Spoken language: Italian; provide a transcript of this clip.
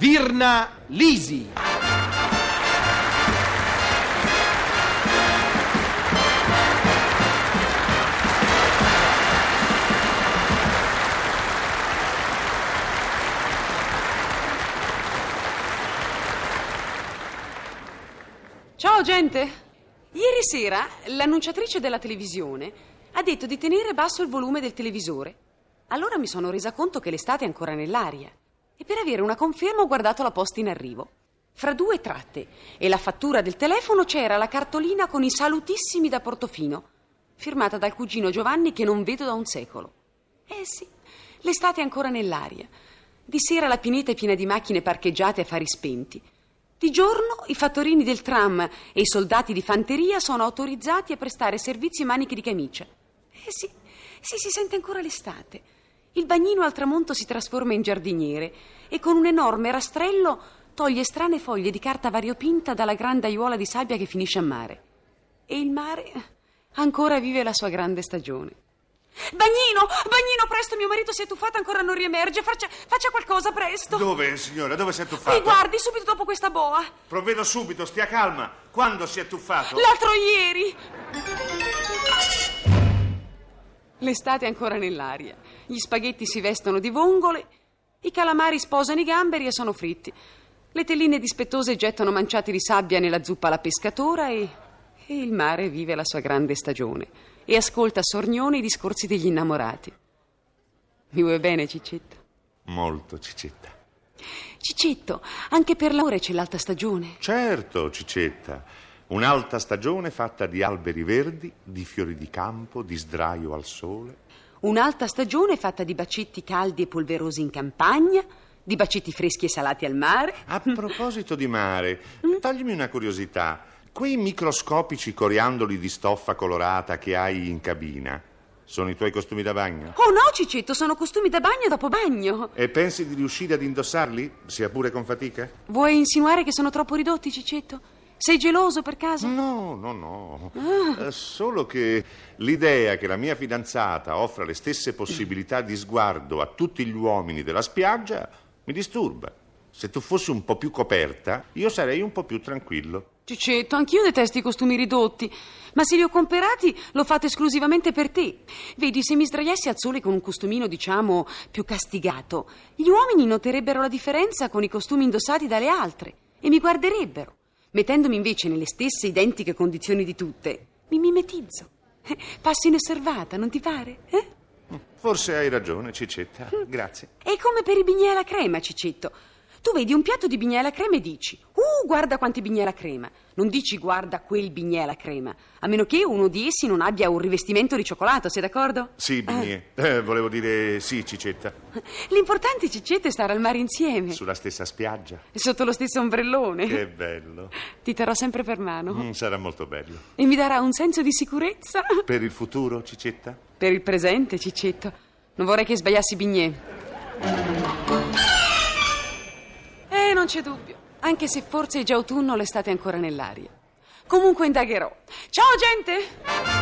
Virna Lisi. Ciao gente! Ieri sera l'annunciatrice della televisione ha detto di tenere basso il volume del televisore. Allora mi sono resa conto che l'estate è ancora nell'aria e per avere una conferma ho guardato la posta in arrivo. Fra due tratte e la fattura del telefono c'era la cartolina con i salutissimi da Portofino, firmata dal cugino Giovanni che non vedo da un secolo. Eh sì, l'estate è ancora nell'aria. Di sera la pineta è piena di macchine parcheggiate a fari spenti. Di giorno i fattorini del tram e i soldati di fanteria sono autorizzati a prestare servizi a maniche di camicia. Eh sì, sì, si sente ancora l'estate. Il bagnino al tramonto si trasforma in giardiniere e con un enorme rastrello toglie strane foglie di carta variopinta dalla grande aiuola di sabbia che finisce a mare. E il mare ancora vive la sua grande stagione. Bagnino, bagnino, presto, mio marito si è tuffato, ancora non riemerge. Faccia, faccia qualcosa, presto. Dove, signora? Dove si è tuffato? Mi guardi, subito dopo questa boa. Provvedo subito, stia calma. Quando si è tuffato? L'altro ieri. L'estate è ancora nell'aria. Gli spaghetti si vestono di vongole, i calamari sposano i gamberi e sono fritti. Le telline dispettose gettano manciati di sabbia nella zuppa alla pescatora e, e il mare vive la sua grande stagione e ascolta sornione i discorsi degli innamorati. Mi vuoi bene, Cicetto? Molto, Cicetta. Cicetto, anche per l'amore c'è l'alta stagione. Certo, Cicetta. Un'alta stagione fatta di alberi verdi, di fiori di campo, di sdraio al sole. Un'alta stagione fatta di bacetti caldi e polverosi in campagna, di bacetti freschi e salati al mare. A proposito di mare, toglimi una curiosità. Quei microscopici coriandoli di stoffa colorata che hai in cabina sono i tuoi costumi da bagno? Oh no, Cicetto, sono costumi da bagno dopo bagno. E pensi di riuscire ad indossarli, sia pure con fatica? Vuoi insinuare che sono troppo ridotti, Cicetto? Sei geloso per caso? No, no, no. Eh, solo che l'idea che la mia fidanzata offra le stesse possibilità di sguardo a tutti gli uomini della spiaggia mi disturba. Se tu fossi un po' più coperta, io sarei un po' più tranquillo. Cicetto, anch'io detesto i costumi ridotti, ma se li ho comprati l'ho fatto esclusivamente per te. Vedi, se mi sdraiassi al sole con un costumino, diciamo, più castigato, gli uomini noterebbero la differenza con i costumi indossati dalle altre e mi guarderebbero. Mettendomi invece nelle stesse identiche condizioni di tutte, mi mimetizzo. Eh, Passo inosservata, non ti pare? Eh? Forse hai ragione, Cicetta. Grazie. È come per i bignè alla crema, Cicetto. Tu vedi un piatto di bignè alla crema e dici, guarda quanti bignè alla crema. Non dici guarda quel bignè alla crema, a meno che uno di essi non abbia un rivestimento di cioccolato, sei d'accordo? Sì, Bignè. Eh, volevo dire sì, Cicetta. L'importante, Cicetto, è stare al mare insieme. Sulla stessa spiaggia. E Sotto lo stesso ombrellone. Che bello. Ti terrò sempre per mano. Mm, sarà molto bello. E mi darà un senso di sicurezza. Per il futuro, Cicetta? Per il presente, Cicetto. Non vorrei che sbagliassi Bignè. Eh, non c'è dubbio. Anche se forse è già autunno, l'estate è ancora nell'aria. Comunque indagherò. Ciao, gente!